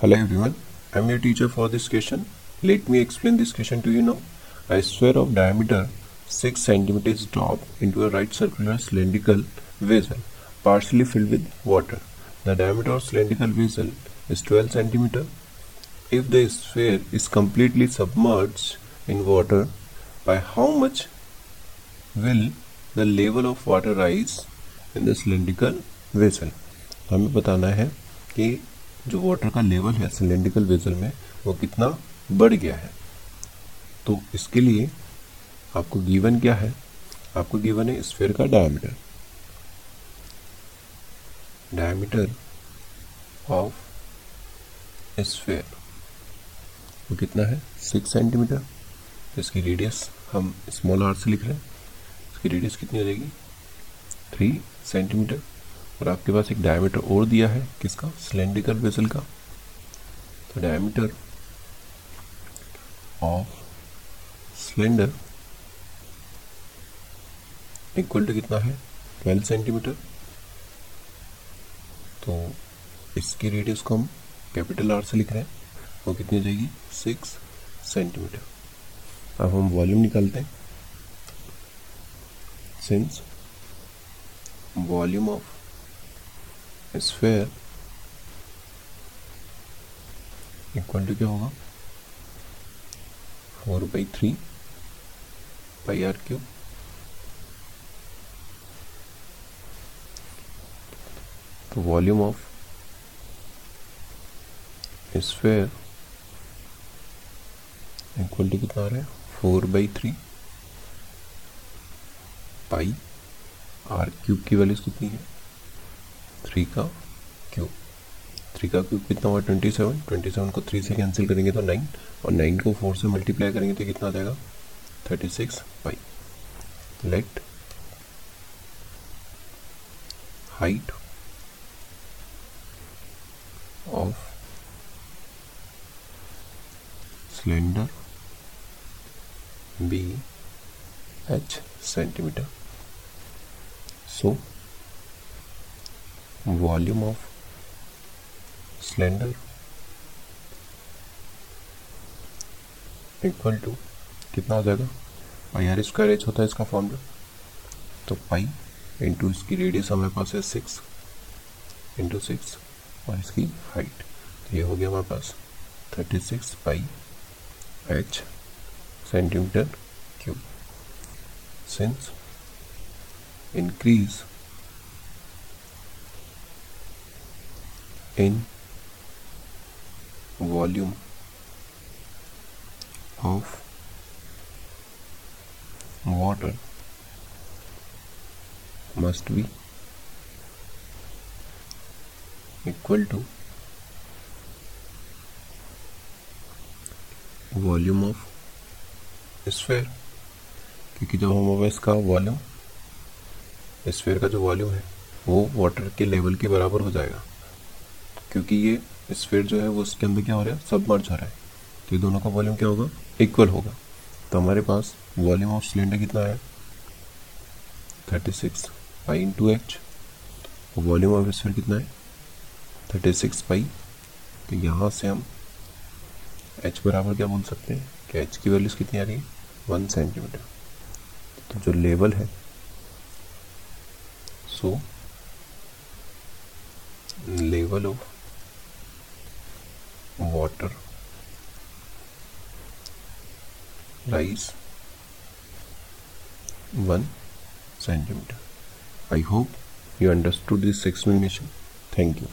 Hello everyone, I am your teacher for this question. Let me explain this question to you now. A sphere of diameter 6 cm is dropped into a right circular cylindrical vessel partially filled with water. The diameter of cylindrical vessel is 12 cm. If the sphere is completely submerged in water, by how much will the level of water rise in the cylindrical vessel? हमें बताना है कि जो water का level है cylindrical vessel में, वो कितना बढ़ गया है। तो इसके लिए आपको गिवन क्या है? आपको गिवन है स्फेयर का डायमीटर डायमीटर ऑफ़ स्फेयर वो कितना है? सिक्स सेंटीमीटर इसकी रेडियस हम स्मॉल आर से लिख रहे हैं। इसकी रेडियस कितनी हो जाएगी? थ्री सेंटीमीटर और आपके पास एक डायमीटर और दिया है, किसका? सिलेंड्रिकल वेसल का। तो diameter of cylinder equal to कितना है? 12 सेंटीमीटर तो इसकी रेडियस को हम कैपिटल आर से लिख रहे हैं। वो कितनी हो जाएगी? सिक्स सेंटीमीटर अब हम वॉल्यूम निकालते हैं। Since volume of sphere equal to क्या होगा four by three by R cube तो volume of sphere equal to कितना आ रहा है? Four by three pi R cube की वैल्यूज़ कितनी है? थ्री का क्यूब थ्री का क्यूब कितना हुआ? ट्वेंटी सेवन ट्वेंटी सेवन को थ्री से कैंसिल करेंगे तो नाइन और नाइन को फोर से मल्टीप्लाई करेंगे तो कितना आ जाएगा? Thirty six pi let height of cylinder be H centimetre so volume of cylinder equal to कितना हो जाएगा? पाई आर स्क्वायर एच होता है इसका फॉर्मूला तो पाई इंटू इसकी रेडियस हमारे पास है सिक्स इंटू सिक्स और इसकी हाइट तो ये हो गया हमारे पास thirty six pi H centimetre cube since increase in volume of water must be equal to volume of sphere क्योंकि जब हम इसका वॉल्यूम स्फेयर का जो वॉल्यूम है, वो वाटर के लेवल के बराबर हो जाएगा। क्योंकि ये स्फेयर जो है वो उसके अंदर क्या हो रहा है? सब मर्ज हो रहा है। तो ये दोनों का वॉल्यूम क्या होगा? इक्वल होगा। तो हमारे पास वॉल्यूम ऑफ़ सिलेंडर कितना है? Thirty six pi into H और वॉल्यूम ऑफ़ स्फेयर कितना है? थर्टी सिक्स पाई तो यहाँ से हम एच बराबर क्या बोल सकते हैं? कि एच की वैल्यूज़ कितनी आ रही है? वन सेंटीमीटर तो जो लेवल है so level of water rise 1 centimeter. I hope you understood this explanation. Thank you.